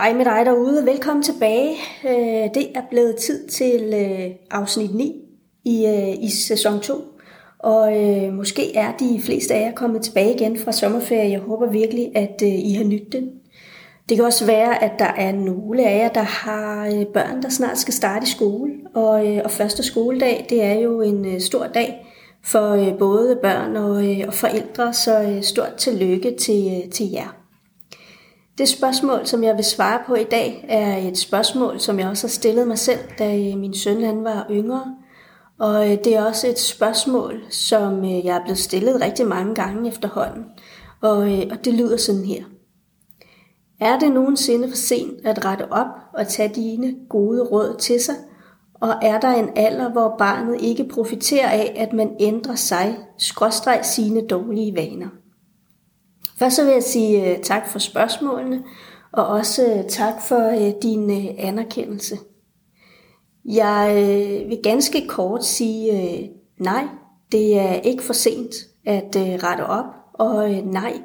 Hej med dig derude, velkommen tilbage. Øh, det er blevet tid til øh, afsnit 9 i, øh, i sæson 2. Og måske er de fleste af jer kommet tilbage igen fra sommerferie. Jeg håber virkelig, at I har nydt den. Det kan også være, at der er nogle af jer, der har børn, der snart skal starte i skole. Og, og første skoledag, det er jo en stor dag for både børn og, og forældre, så stort tillykke til, til jer. Det spørgsmål, som jeg vil svare på i dag, er et spørgsmål, som jeg også har stillet mig selv, da øh, min søn han var yngre. Og øh, det er også et spørgsmål, som øh, jeg er blevet stillet rigtig mange gange efterhånden. Og, og det lyder sådan her. Er det nogensinde for sent at rette op og tage dine gode råd til sig? Og er der en alder, hvor barnet ikke profiterer af, at man ændrer sig, skråstreg sine dårlige vaner? Først så vil jeg sige øh, tak for spørgsmålene, og også øh, tak for øh, din anerkendelse. Jeg vil ganske kort sige nej, det er ikke for sent at rette op, og nej,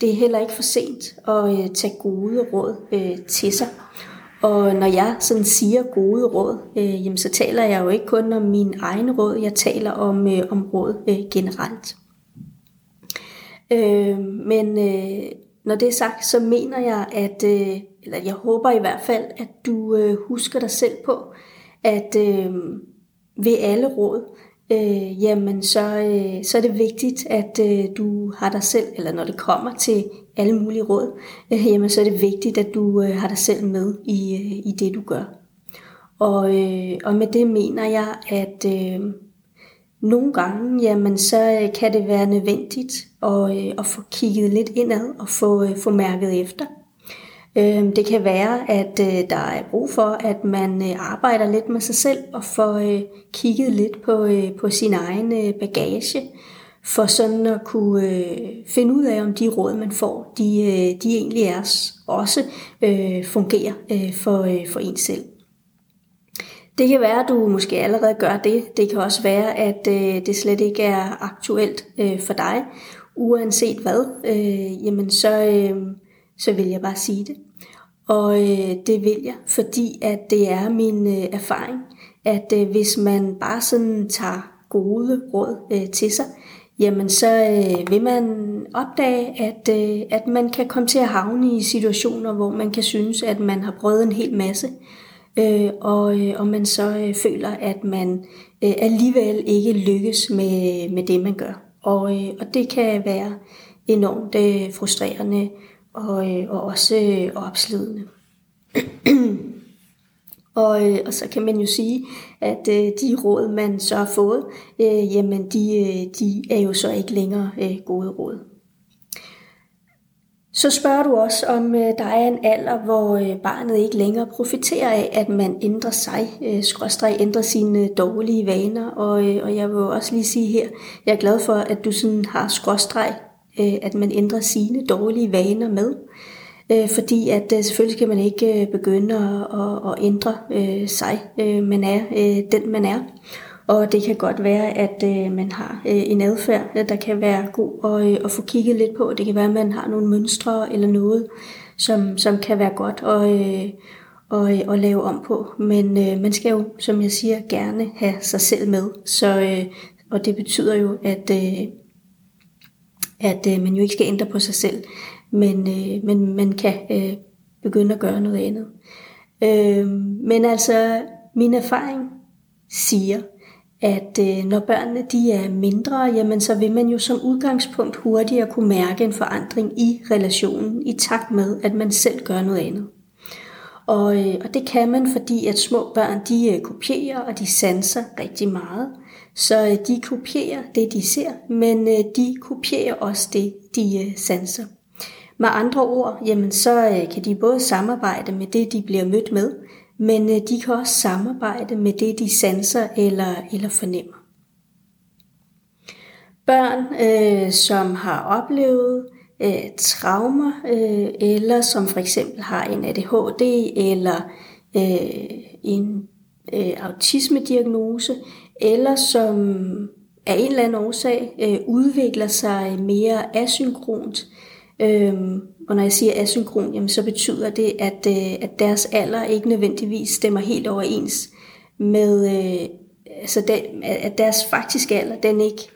det er heller ikke for sent at tage gode råd til sig. Og når jeg sådan siger gode råd, øh, jamen, så taler jeg jo ikke kun om min egen råd, jeg taler om, øh, om råd øh, generelt. Øh, men øh, når det er sagt, så mener jeg, at, øh, eller jeg håber i hvert fald, at du øh, husker dig selv på, at øh, ved alle råd, øh, jamen så, øh, så er det vigtigt, at øh, du har dig selv, eller når det kommer til alle mulige råd, øh, jamen så er det vigtigt, at du øh, har dig selv med i, øh, i det, du gør. Og, øh, og med det mener jeg, at øh, nogle gange, jamen, så øh, kan det være nødvendigt at, øh, at få kigget lidt indad og få, øh, få mærket efter. Øhm, det kan være, at der er brug for, at man arbejder lidt med sig selv og får kigget lidt på, på sin egen bagage, for sådan at kunne finde ud af, om de råd, man får, de, de egentlig er også fungerer for, for en selv. Det kan være, at du måske allerede gør det. Det kan også være, at øh, det slet ikke er aktuelt øh, for dig. Uanset hvad, øh, jamen så, øh, så vil jeg bare sige det. Og øh, det vil jeg, fordi at det er min øh, erfaring, at øh, hvis man bare sådan tager gode råd øh, til sig, jamen så øh, vil man opdage, at, øh, at man kan komme til at havne i situationer, hvor man kan synes, at man har prøvet en hel masse, øh, og, øh, og man så øh, føler, at man øh, alligevel ikke lykkes med, med det, man gør. Og, øh, og det kan være enormt øh, frustrerende og, øh, og også øh, opslidende. og, øh, og så kan man jo sige, at øh, de råd, man så har fået, øh, jamen de, øh, de er jo så ikke længere øh, gode råd. Så spørger du også, om øh, der er en alder, hvor øh, barnet ikke længere profiterer af, at man ændrer sig, øh, skråstrej ændrer sine dårlige vaner. Og, øh, og jeg vil også lige sige her, jeg er glad for, at du sådan har skråstreg, øh, at man ændrer sine dårlige vaner med. Øh, fordi at selvfølgelig kan man ikke begynde at, at ændre sig. Man er den, man er. Og det kan godt være, at øh, man har øh, en adfærd, øh, der kan være god at, øh, at få kigget lidt på. Det kan være, at man har nogle mønstre eller noget, som, som kan være godt at, øh, at, øh, at lave om på. Men øh, man skal jo, som jeg siger, gerne have sig selv med. Så, øh, og det betyder jo, at, øh, at øh, man jo ikke skal ændre på sig selv, men, øh, men man kan øh, begynde at gøre noget andet. Øh, men altså, min erfaring siger, at øh, når børnene de er mindre, jamen så vil man jo som udgangspunkt hurtigere kunne mærke en forandring i relationen i takt med, at man selv gør noget andet. Og, øh, og det kan man, fordi at små børn de øh, kopierer og de sanser rigtig meget. Så øh, de kopierer det, de ser, men øh, de kopierer også det, de øh, sanser. Med andre ord, jamen så øh, kan de både samarbejde med det, de bliver mødt med, men øh, de kan også samarbejde med det, de sanser eller, eller fornemmer. Børn, øh, som har oplevet øh, traumer, øh, eller som for eksempel har en ADHD eller øh, en øh, autismediagnose, eller som af en eller anden årsag øh, udvikler sig mere asynkront, Øhm, og når jeg siger asynkron, jamen, så betyder det, at, øh, at deres alder ikke nødvendigvis stemmer helt overens med, øh, altså den, at deres faktiske alder, den ikke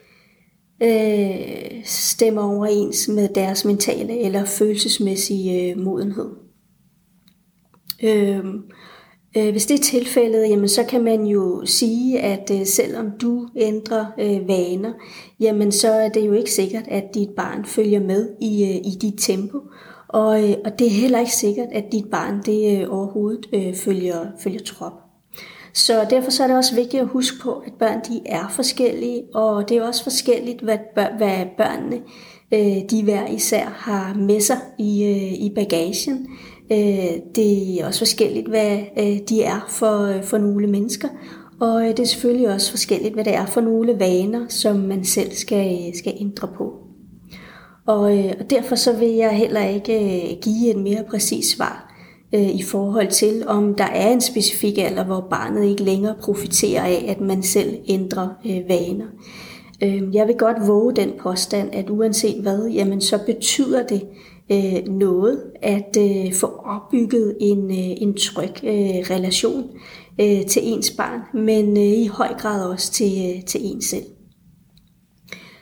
øh, stemmer overens med deres mentale eller følelsesmæssige øh, modenhed. Øhm, Øh, hvis det er tilfældet, jamen, så kan man jo sige, at øh, selvom du ændrer øh, vaner, jamen, så er det jo ikke sikkert, at dit barn følger med i, i dit tempo. Og, og det er heller ikke sikkert, at dit barn det overhovedet øh, følger, følger trop. Så derfor så er det også vigtigt at huske på, at børn de er forskellige, og det er også forskelligt, hvad, bør, hvad børnene øh, de hver især har med sig i, øh, i bagagen. Øh, det er også forskelligt, hvad øh, de er for, øh, for nogle mennesker, og øh, det er selvfølgelig også forskelligt, hvad det er for nogle vaner, som man selv skal, øh, skal ændre på. Og, og derfor så vil jeg heller ikke give et mere præcist svar i forhold til, om der er en specifik alder, hvor barnet ikke længere profiterer af, at man selv ændrer vaner. Jeg vil godt våge den påstand, at uanset hvad, jamen så betyder det øh, noget at øh, få opbygget en, øh, en tryg øh, relation øh, til ens barn, men øh, i høj grad også til, øh, til en selv.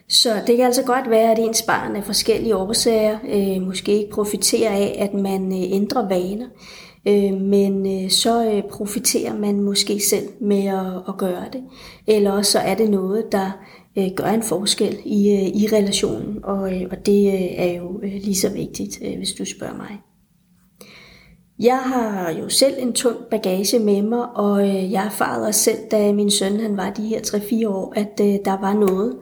Så det kan altså godt være, at ens barn af forskellige årsager øh, måske ikke profiterer af, at man øh, ændrer vaner, øh, men øh, så øh, profiterer man måske selv med at, at gøre det. Eller også så er det noget, der øh, gør en forskel i, øh, i relationen, og, øh, og det øh, er jo øh, lige så vigtigt, øh, hvis du spørger mig. Jeg har jo selv en tung bagage med mig, og øh, jeg erfarede også selv, da min søn han var de her 3-4 år, at øh, der var noget,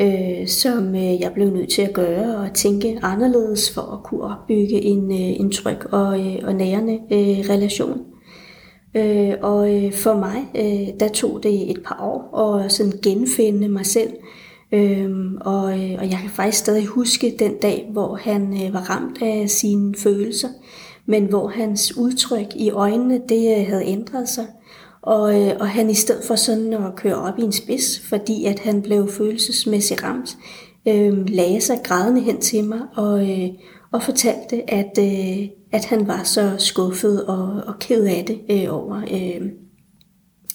øh, som øh, jeg blev nødt til at gøre og tænke anderledes for at kunne opbygge en, øh, en tryg og, øh, og nærende øh, relation. Øh, og øh, for mig, øh, der tog det et par år at sådan genfinde mig selv. Øh, og, øh, og jeg kan faktisk stadig huske den dag, hvor han øh, var ramt af sine følelser, men hvor hans udtryk i øjnene, det øh, havde ændret sig. Og, øh, og han i stedet for sådan at køre op i en spids, fordi at han blev følelsesmæssigt ramt, øh, lagde sig grædende hen til mig og, øh, og fortalte, at, øh, at han var så skuffet og, og ked af det øh, over øh,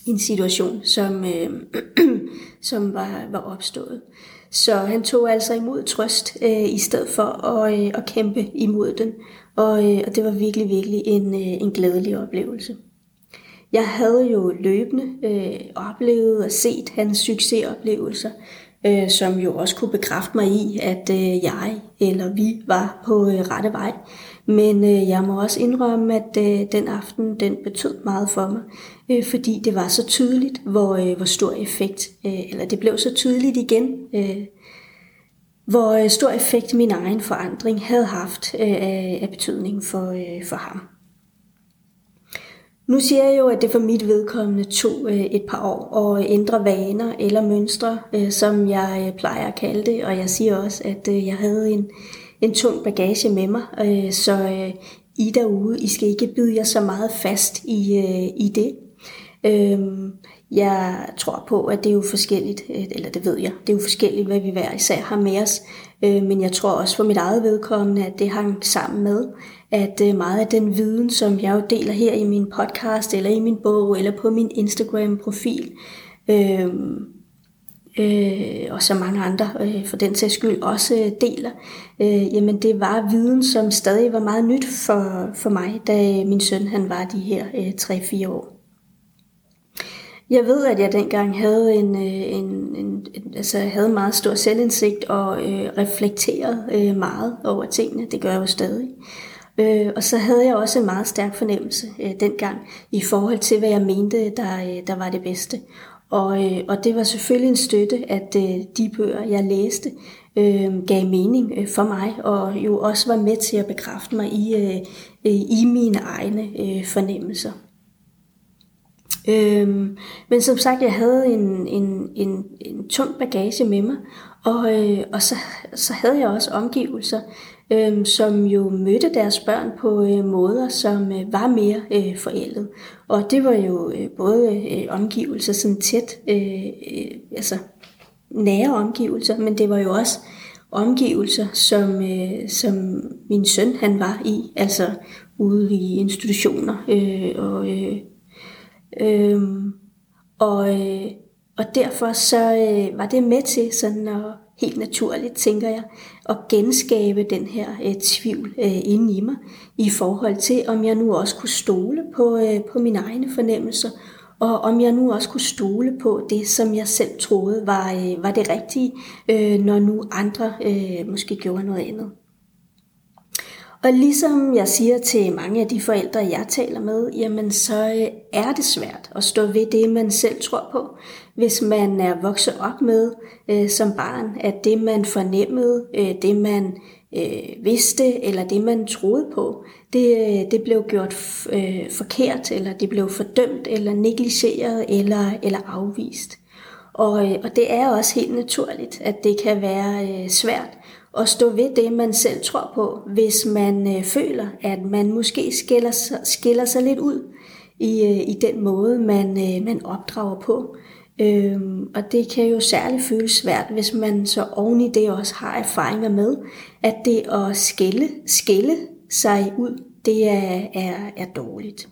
en situation, som, øh, som var, var opstået. Så han tog altså imod trøst, øh, i stedet for at, øh, at kæmpe imod den. Og, øh, og det var virkelig, virkelig en, øh, en glædelig oplevelse. Jeg havde jo løbende øh, oplevet og set hans succesoplevelser, øh, som jo også kunne bekræfte mig i, at øh, jeg eller vi var på øh, rette vej. Men øh, jeg må også indrømme, at øh, den aften den betød meget for mig, øh, fordi det var så tydeligt, hvor, øh, hvor stor effekt, øh, eller det blev så tydeligt igen, øh, hvor øh, stor effekt min egen forandring havde haft øh, af betydning for, øh, for ham. Nu siger jeg jo, at det for mit vedkommende tog øh, et par år at ændre vaner eller mønstre, øh, som jeg øh, plejer at kalde det. Og jeg siger også, at jeg havde en, en tung bagage med mig, så I derude, I skal ikke bide jer så meget fast i, i det. Jeg tror på, at det er jo forskelligt, eller det ved jeg, det er jo forskelligt, hvad vi hver især har med os. Øh, men jeg tror også for mit eget vedkommende, at det hang sammen med, at øh, meget af den viden, som jeg jo deler her i min podcast, eller i min bog, eller på min Instagram-profil, øh, øh, og så mange andre øh, for den sags skyld også øh, deler, øh, jamen det var viden, som stadig var meget nyt for, for mig, da min søn han var de her øh, 3-4 år. Jeg ved, at jeg dengang havde en, øh, en, en, en altså havde meget stor selvindsigt og øh, reflekteret øh, meget over tingene. Det gør jeg jo stadig. Øh, og så havde jeg også en meget stærk fornemmelse øh, dengang i forhold til, hvad jeg mente, der, øh, der var det bedste. Og, øh, og det var selvfølgelig en støtte, at øh, de bøger, jeg læste, øh, gav mening øh, for mig, og jo også var med til at bekræfte mig i, øh, øh, i mine egne øh, fornemmelser. Øhm, men som sagt, jeg havde en, en, en, en tung bagage med mig, og, øh, og så, så havde jeg også omgivelser, øh, som jo mødte deres børn på øh, måder, som øh, var mere øh, forældet. Og det var jo øh, både øh, omgivelser sådan tæt, øh, øh, altså nære omgivelser, men det var jo også omgivelser, som, øh, som min søn han var i, altså ude i institutioner. Øh, og, øh, Øhm, og, øh, og derfor så øh, var det med til sådan at helt naturligt, tænker jeg, at genskabe den her øh, tvivl øh, inde i mig, i forhold til, om jeg nu også kunne stole på, øh, på mine egne fornemmelser, og om jeg nu også kunne stole på det, som jeg selv troede var, øh, var det rigtige, øh, når nu andre øh, måske gjorde noget andet. Og ligesom jeg siger til mange af de forældre, jeg taler med, jamen så øh, er det svært at stå ved det, man selv tror på, hvis man er vokset op med øh, som barn, at det man fornemmede, øh, det man øh, vidste, eller det man troede på, det, øh, det blev gjort øh, forkert, eller det blev fordømt, eller negligeret, eller, eller afvist. Og, øh, og det er også helt naturligt, at det kan være øh, svært at stå ved det, man selv tror på, hvis man øh, føler, at man måske skiller, sig, skiller sig lidt ud i, øh, i den måde, man, øh, man opdrager på. Øhm, og det kan jo særligt føles svært, hvis man så oven i det også har erfaringer med, at det at skille, skille sig ud, det er, er, er dårligt.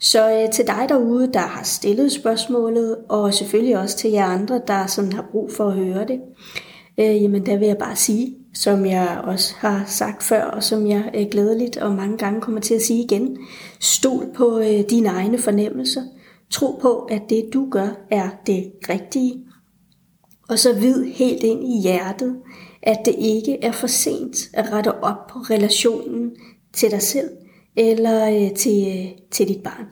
Så øh, til dig derude, der har stillet spørgsmålet, og selvfølgelig også til jer andre, der sådan har brug for at høre det, øh, jamen der vil jeg bare sige, som jeg også har sagt før, og som jeg øh, glædeligt og mange gange kommer til at sige igen. Stol på øh, dine egne fornemmelser. Tro på, at det du gør er det rigtige. Og så vid helt ind i hjertet, at det ikke er for sent at rette op på relationen til dig selv eller øh, til, øh, til dit barn.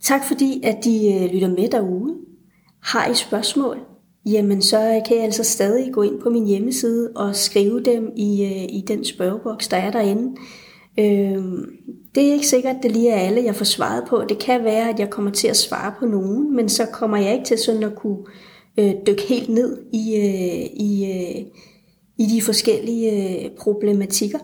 Tak fordi, at de øh, lytter med derude. Har I spørgsmål, jamen så kan jeg altså stadig gå ind på min hjemmeside og skrive dem i, øh, i den spørgeboks, der er derinde. Øh, det er ikke sikkert, at det lige er alle, jeg får svaret på. Det kan være, at jeg kommer til at svare på nogen, men så kommer jeg ikke til sådan at kunne øh, dykke helt ned i, øh, i, øh, i de forskellige øh, problematikker.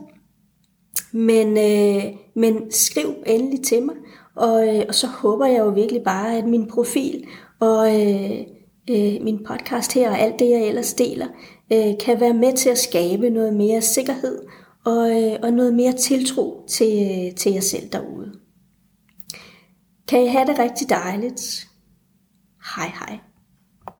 Men, øh, men skriv endelig til mig, og, øh, og så håber jeg jo virkelig bare, at min profil og... Øh, øh, min podcast her og alt det, jeg ellers deler, øh, kan være med til at skabe noget mere sikkerhed og, øh, og noget mere tiltro til, øh, til jer selv derude. Kan I have det rigtig dejligt? Hej hej.